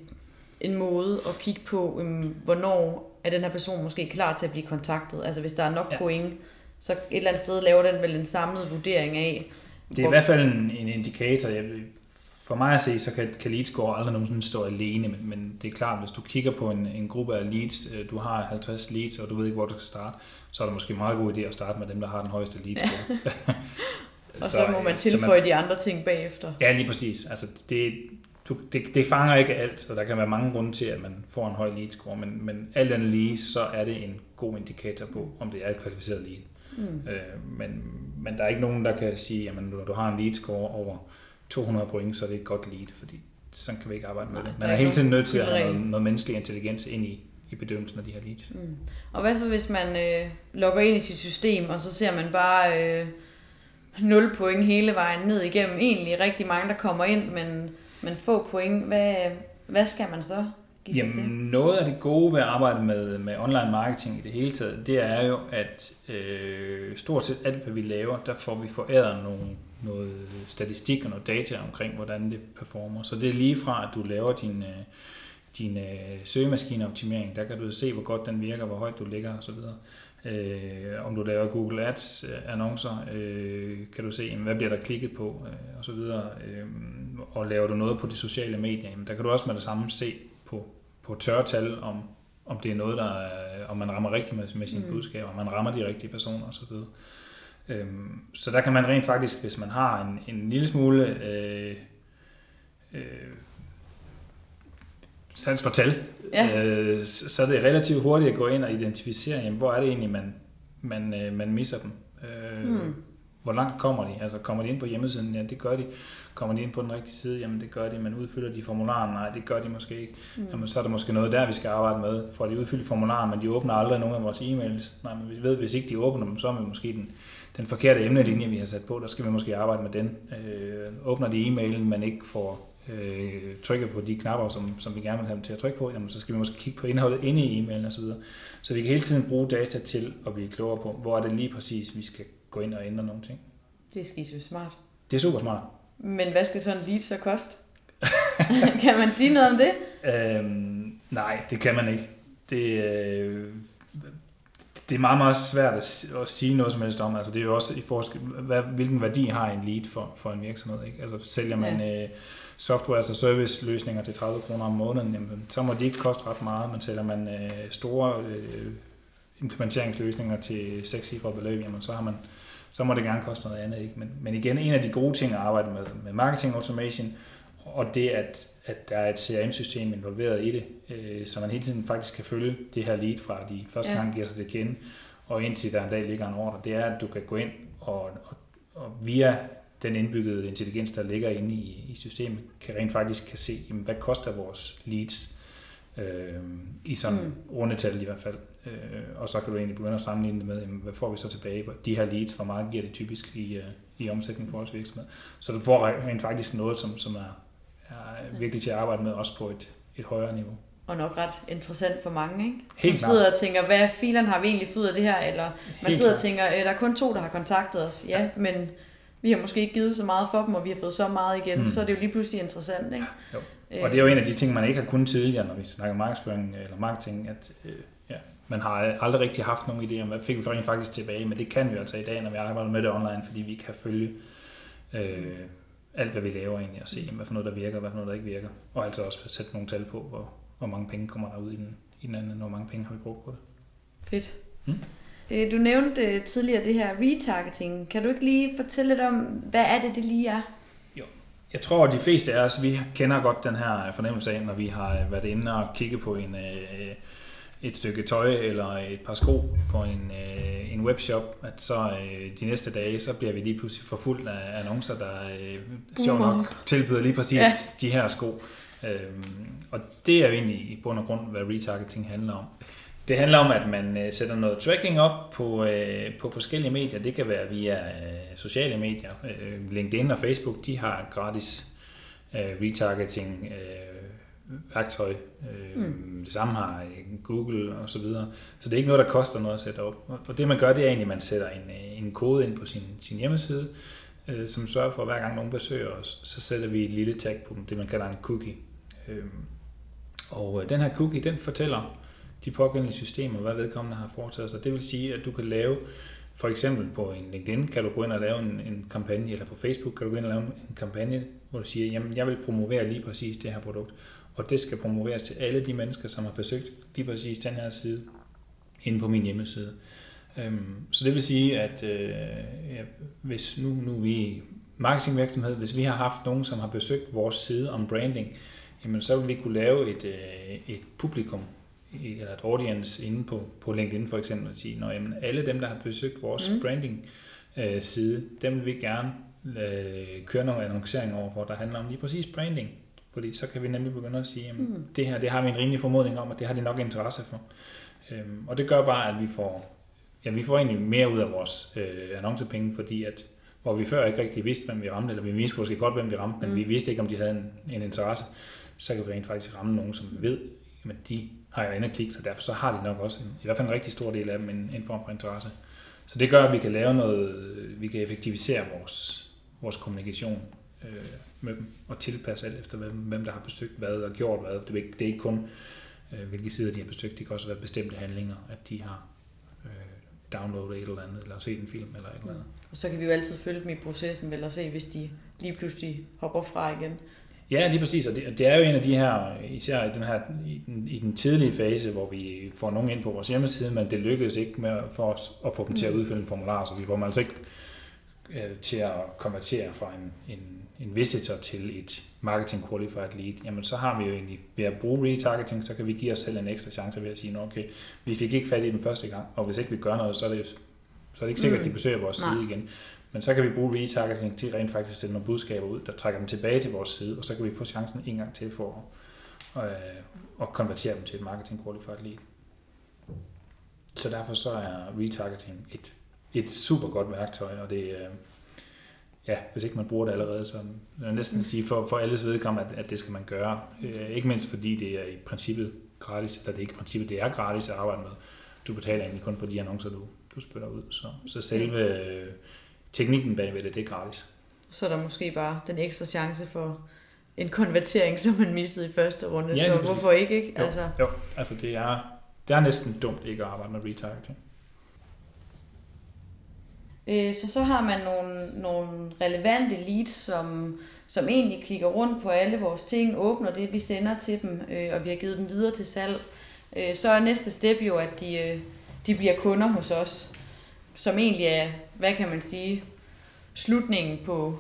en måde at kigge på, um, hvornår er den her person måske klar til at blive kontaktet. Altså hvis der er nok ja. point, så et eller andet sted laver den vel en samlet vurdering af. Det er hvor... i hvert fald en, en indikator. Jeg, for mig at se, så kan, kan lead score aldrig nogensinde stå alene, men, men det er klart, hvis du kigger på en, en gruppe af leads, øh, du har 50 leads, og du ved ikke, hvor du skal starte, så er det måske en meget god idé at starte med dem, der har den højeste lead score. og så, så må man tilføje man, de andre ting bagefter. Ja, lige præcis. Altså, det, du, det, det fanger ikke alt, og der kan være mange grunde til, at man får en høj lead score, men, men alt andet lige, så er det en god indikator på, om det er et kvalificeret lead. Mm. Øh, men, men der er ikke nogen, der kan sige, at når du har en lead score over 200 point, så er det et godt lead, fordi sådan kan vi ikke arbejde med Nej, det. Man er, er hele tiden nødt til at have noget, noget menneskelig intelligens ind i, i bedømmelsen af de her leads. Mm. Og hvad så, hvis man øh, logger ind i sit system, og så ser man bare øh, 0 point hele vejen ned igennem? Egentlig rigtig mange, der kommer ind, men, men få point. Hvad, hvad skal man så? give Jamen, til? noget af det gode ved at arbejde med, med online marketing i det hele taget, det er jo, at øh, stort set alt, hvad vi laver, der får vi foræret nogle, noget statistik og noget data omkring, hvordan det performer. Så det er lige fra, at du laver din, øh, din øh, søgemaskineoptimering, der kan du se, hvor godt den virker, hvor højt du ligger osv. Øh, om du laver Google Ads øh, annoncer, øh, kan du se, hvad bliver der klikket på øh, osv. Øh, og laver du noget på de sociale medier, jamen, der kan du også med det samme se på, på tørtal, om, om det er noget, der er, om man rammer rigtigt med, med sine mm. budskaber, om man rammer de rigtige personer osv. Øhm, så der kan man rent faktisk, hvis man har en, en lille smule øh, øh, sans for tal, ja. øh, så er det relativt hurtigt at gå ind og identificere, jamen, hvor er det egentlig, man, man, øh, man misser dem. Øh, mm. Hvor langt kommer de? Altså kommer de ind på hjemmesiden? Ja, det gør de. Kommer de ind på den rigtige side? Jamen det gør de, men udfylder de formularen? Nej, det gør de måske ikke. Mm. Jamen så er der måske noget der, vi skal arbejde med, for de udfylder formularen, men de åbner aldrig nogen af vores e-mails. Nej, men vi ved, hvis ikke de åbner dem, så er vi måske den, den forkerte emnelinje, vi har sat på, der skal vi måske arbejde med den. Øh, åbner de e-mailen, men ikke får øh, trykket på de knapper, som, som vi gerne vil have dem til at trykke på, jamen, så skal vi måske kigge på indholdet inde i e-mailen osv. Så vi kan hele tiden bruge data til at blive klogere på, hvor er det lige præcis, vi skal gå ind og ændre nogle ting. Det er skiså smart. Det er super smart. Men hvad skal sådan lead så koste? kan man sige noget om det? Øhm, nej, det kan man ikke. Det, øh, det er meget, meget svært at, at sige noget som helst om. Altså, det er jo også i forskel, hvad, hvilken værdi har en lead for, for en virksomhed. Ikke? Altså, sælger man ja. øh, software og service løsninger til 30 kroner om måneden, jamen, så må de ikke koste ret meget, men sælger man øh, store øh, implementeringsløsninger til 6 cifre beløb, jamen, så har man så må det gerne koste noget andet. Ikke? Men, men igen, en af de gode ting at arbejde med, med marketing automation, og det, at, at der er et CRM-system involveret i det, øh, så man hele tiden faktisk kan følge det her lead fra, de første ja. gang giver sig til kende, og indtil der en dag ligger en ordre, det er, at du kan gå ind og, og, og via den indbyggede intelligens, der ligger inde i, i systemet, kan rent faktisk kan se, jamen, hvad koster vores leads øh, i sådan mm. rundetal i hvert fald. Øh, og så kan du egentlig begynde at sammenligne det med, jamen, hvad får vi så tilbage? De her leads, hvor meget giver det typisk i, uh, i omsætning for vores virksomhed? Så du får rent faktisk noget, som, som er, er virkelig til at arbejde med, også på et, et højere niveau. Og nok ret interessant for mange, ikke? Helt Som sidder og tænker, hvad filen har vi egentlig fået af det her? Eller man Helt sidder klart. og tænker, øh, der er kun to, der har kontaktet os. Ja, ja, men vi har måske ikke givet så meget for dem, og vi har fået så meget igen, mm. så er det jo lige pludselig interessant, ikke? Jo. Og det er jo en af de ting, man ikke har kunnet tidligere, når vi snakker markedsføring eller marketing, at øh, ja, man har aldrig rigtig haft nogen idé om, hvad fik vi rent faktisk tilbage, men det kan vi altså i dag, når vi arbejder med det online, fordi vi kan følge øh, alt, hvad vi laver egentlig, og se, hvad for noget, der virker, og hvad for noget, der ikke virker. Og altså også sætte nogle tal på, hvor, hvor mange penge kommer der ud i den, i den anden, hvor mange penge har vi brugt på det. Fedt. Hmm? Du nævnte tidligere det her retargeting. Kan du ikke lige fortælle lidt om, hvad er det, det lige er? Jeg tror, at de fleste af os, vi kender godt den her fornemmelse af, når vi har været inde og kigge på en, øh, et stykke tøj eller et par sko på en, øh, en webshop, at så øh, de næste dage, så bliver vi lige pludselig forfulgt af annoncer, der øh, sjovt nok tilbyder lige præcis ja. de her sko. Øhm, og det er jo egentlig i bund og grund, hvad retargeting handler om. Det handler om, at man øh, sætter noget tracking op på, øh, på forskellige medier. Det kan være via øh, sociale medier. Øh, LinkedIn og Facebook, de har gratis øh, retargeting øh, værktøj. Øh, mm. Det samme har Google og så videre. Så det er ikke noget, der koster noget at sætte op. Og det man gør, det er egentlig, at man sætter en, øh, en kode ind på sin, sin hjemmeside, øh, som sørger for, at hver gang nogen besøger os, så sætter vi et lille tag på dem, det man kalder en cookie. Øh, og øh, den her cookie, den fortæller de pågældende systemer, hvad vedkommende har foretaget sig. Det vil sige, at du kan lave, for eksempel på en LinkedIn, kan du gå ind og lave en, en kampagne, eller på Facebook kan du gå ind og lave en kampagne, hvor du siger, jamen jeg vil promovere lige præcis det her produkt, og det skal promoveres til alle de mennesker, som har besøgt lige præcis den her side, inde på min hjemmeside. Øhm, så det vil sige, at øh, ja, hvis nu, nu vi marketingvirksomhed, hvis vi har haft nogen, som har besøgt vores side om branding, jamen så vil vi kunne lave et, øh, et publikum, eller et audience inde på, på LinkedIn for eksempel, og sige, at alle dem, der har besøgt vores mm. branding øh, side, dem vil vi gerne øh, køre nogle annonceringer over for, der handler om lige præcis branding. Fordi så kan vi nemlig begynde at sige, at mm. det her det har vi en rimelig formodning om, at det har de nok interesse for. Øhm, og det gør bare, at vi får, ja, vi får egentlig mere ud af vores øh, annoncepenge, fordi at hvor vi før ikke rigtig vidste, hvem vi ramte, eller vi vidste måske godt, hvem vi ramte, men mm. vi vidste ikke, om de havde en, en interesse, så kan vi rent faktisk ramme nogen, som vi ved, at de har jo inde klik, så derfor så har de nok også en, i hvert fald en rigtig stor del af dem en, en form for interesse. Så det gør, at vi kan lave noget, vi kan effektivisere vores, vores kommunikation øh, med dem og tilpasse alt efter, hvem, hvem der har besøgt hvad og gjort hvad. Det er ikke, det er ikke kun, øh, hvilke sider de har besøgt, det kan også være bestemte handlinger, at de har øh, downloadet et eller andet, eller set en film eller et eller andet. Og så kan vi jo altid følge dem i processen, vel, og se, hvis de lige pludselig hopper fra igen. Ja, lige præcis, og det, det er jo en af de her, især i den, her, i den, i den tidlige fase, hvor vi får nogen ind på vores hjemmeside, men det lykkedes ikke med for os at få dem til at mm. udfylde en formular, så vi får dem altså ikke øh, til at konvertere fra en, en, en visitor til et marketing qualified lead, jamen så har vi jo egentlig, ved at bruge retargeting, så kan vi give os selv en ekstra chance ved at sige, okay, vi fik ikke fat i den første gang, og hvis ikke vi gør noget, så er det, så er det ikke sikkert, at de mm. besøger vores Nej. side igen. Men så kan vi bruge retargeting til rent faktisk at sende nogle budskaber ud, der trækker dem tilbage til vores side, og så kan vi få chancen en gang til for at, øh, at konvertere dem til et marketing qualified lead. Så derfor så er retargeting et, et super godt værktøj, og det, øh, ja, hvis ikke man bruger det allerede, så jeg næsten sige for, for alles vedkommende, at, at det skal man gøre. Øh, ikke mindst fordi det er i princippet gratis, eller det er ikke i princippet, det er gratis at arbejde med. Du betaler egentlig kun for de annoncer, du, du spytter ud. Så, så selve øh, teknikken bagved det, det er gratis. Så er der måske bare den ekstra chance for en konvertering, som man missede i første runde, ja, så hvorfor ikke? ikke? Jo, altså. jo, altså det er, det er næsten dumt ikke at arbejde med retargeting. Øh, så så har man nogle, nogle relevante leads, som, som egentlig klikker rundt på alle vores ting, åbner det, vi sender til dem, øh, og vi har givet dem videre til salg. Øh, så er næste step jo, at de, øh, de bliver kunder hos os, som egentlig er, hvad kan man sige, slutningen på,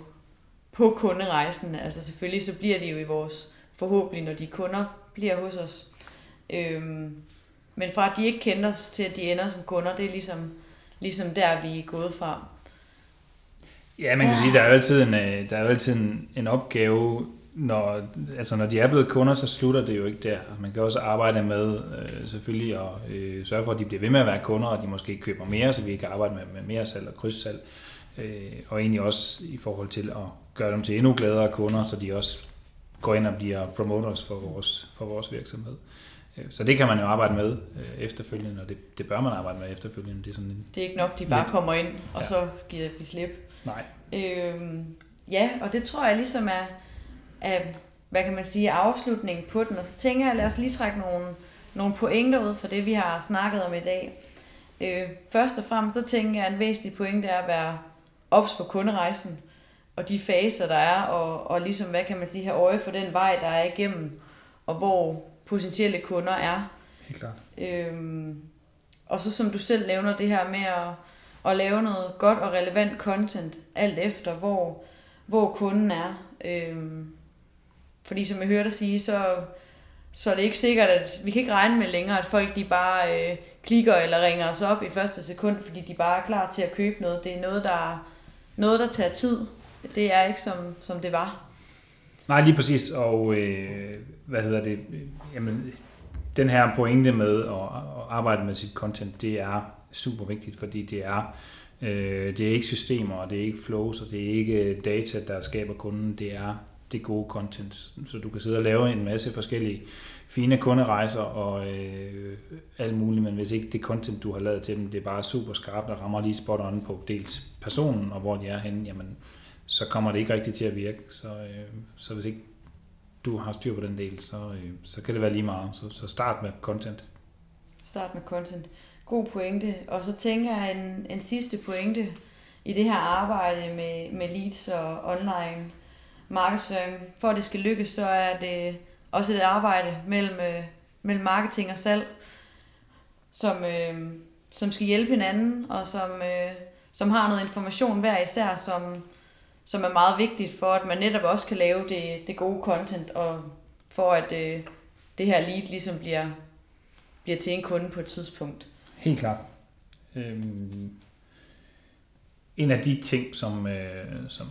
på kunderejsen. Altså selvfølgelig så bliver de jo i vores, forhåbentlig når de kunder bliver hos os. Øhm, men fra at de ikke kender os til at de ender som kunder, det er ligesom, ligesom der, vi er gået fra. Ja, man kan ja. sige, der er jo altid en, øh, der er jo altid en, en opgave, når, altså når de er blevet kunder, så slutter det jo ikke der. Man kan også arbejde med øh, selvfølgelig at øh, sørge for, at de bliver ved med at være kunder, og de måske køber mere, så vi kan arbejde med, med mere salg og krydssalg. Øh, og egentlig også i forhold til at gøre dem til endnu gladere kunder, så de også går ind og bliver promoters for vores, for vores virksomhed. Øh, så det kan man jo arbejde med øh, efterfølgende, og det, det bør man arbejde med efterfølgende. Det er, sådan en, det er ikke nok, de bare lidt. kommer ind, og ja. så giver de slip. Nej. Øhm, ja, og det tror jeg ligesom er, er, hvad kan man sige, afslutningen på den. Og så tænker jeg, lad os lige trække nogle, nogle pointer ud for det, vi har snakket om i dag. Øh, først og fremmest, så tænker jeg, at en væsentlig pointe er at være ops på kunderejsen, og de faser, der er, og, og ligesom, hvad kan man sige, have øje for den vej, der er igennem, og hvor potentielle kunder er. Helt klart. Øhm, og så som du selv nævner, det her med at, at lave noget godt og relevant content, alt efter hvor, hvor kunden er. Øhm, fordi som jeg hørte dig sige, så, så er det ikke sikkert, at vi kan ikke regne med længere, at folk de bare øh, klikker eller ringer os op i første sekund, fordi de bare er klar til at købe noget. Det er noget, der, noget, der tager tid. Det er ikke som, som det var. Nej, lige præcis. Og øh, hvad hedder det? Jamen, den her pointe med at, at arbejde med sit content, det er super vigtigt, fordi det er øh, det er ikke systemer, og det er ikke flows, og det er ikke data, der skaber kunden, det er det gode content. Så du kan sidde og lave en masse forskellige fine kunderejser og øh, alt muligt, men hvis ikke det content, du har lavet til dem, det er bare super skarpt og rammer lige spot on på dels personen og hvor de er henne, jamen, så kommer det ikke rigtigt til at virke. Så, øh, så hvis ikke du har styr på den del, så, øh, så kan det være lige meget. Så, så start med content. Start med content. God pointe. Og så tænker jeg en, en sidste pointe i det her arbejde med, med leads og online markedsføring. For at det skal lykkes, så er det også et arbejde mellem, øh, mellem marketing og salg, som, øh, som skal hjælpe hinanden, og som, øh, som har noget information hver især, som, som er meget vigtigt for, at man netop også kan lave det, det gode content, og for at øh, det her lead ligesom bliver, bliver til en kunde på et tidspunkt. Helt klart. Øhm, en af de ting, som, øh, som,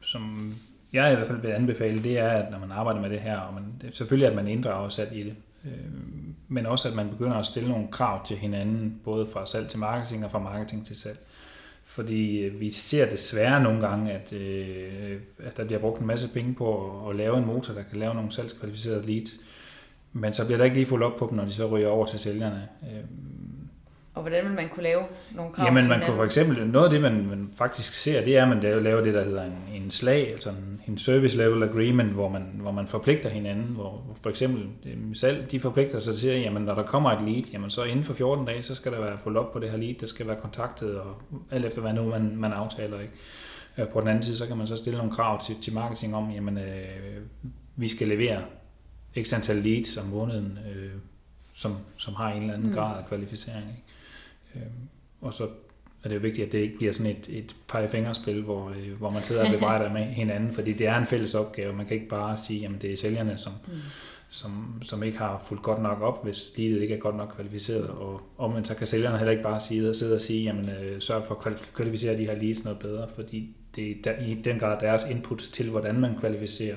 som jeg i hvert fald vil anbefale, det er, at når man arbejder med det her, og man, selvfølgelig at man inddrager sig i det, øh, men også at man begynder at stille nogle krav til hinanden, både fra salg til marketing og fra marketing til salg. Fordi øh, vi ser desværre nogle gange, at, øh, at der bliver brugt en masse penge på at, at lave en motor, der kan lave nogle salgskvalificerede leads, men så bliver der ikke lige fuldt op på dem, når de så ryger over til sælgerne. Øh, og hvordan vil man kunne lave nogle krav Jamen, til man kunne for eksempel, noget af det, man, man faktisk ser, det er, at man laver det, der hedder en, en slag, altså en, en service level agreement, hvor man, hvor man forpligter hinanden, hvor for eksempel salg, de forpligter sig til, jamen når der kommer et lead, jamen så inden for 14 dage, så skal der være fuldt op på det her lead, der skal være kontaktet, og alt efter hvad nu man, man aftaler, ikke? Øh, på den anden side, så kan man så stille nogle krav til, til marketing om, jamen øh, vi skal levere x antal leads om måneden, øh, som, som har en eller anden mm. grad af kvalificering, ikke? Øhm, og så er det jo vigtigt, at det ikke bliver sådan et, et pegefingerspil, hvor, øh, hvor man sidder og bebrejder med hinanden, fordi det er en fælles opgave. Man kan ikke bare sige, at det er sælgerne, som, mm. som, som ikke har fulgt godt nok op, hvis leadet ikke er godt nok kvalificeret. Og omvendt så kan sælgerne heller ikke bare sige, sidde og sige, jamen øh, sørg for at kvalificere de her leads noget bedre, fordi det er der, i den grad deres input til, hvordan man kvalificerer,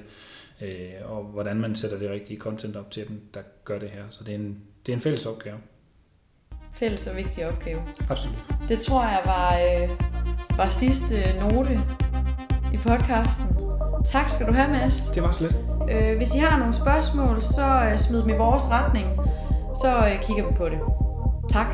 øh, og hvordan man sætter det rigtige content op til dem, der gør det her. Så det er en, det er en fælles opgave fælles og vigtig opgave. Absolut. Det tror jeg var, øh, var sidste note i podcasten. Tak skal du have, Mads. Det var slet. Øh, hvis I har nogle spørgsmål, så øh, smid dem i vores retning. Så øh, kigger vi på det. Tak.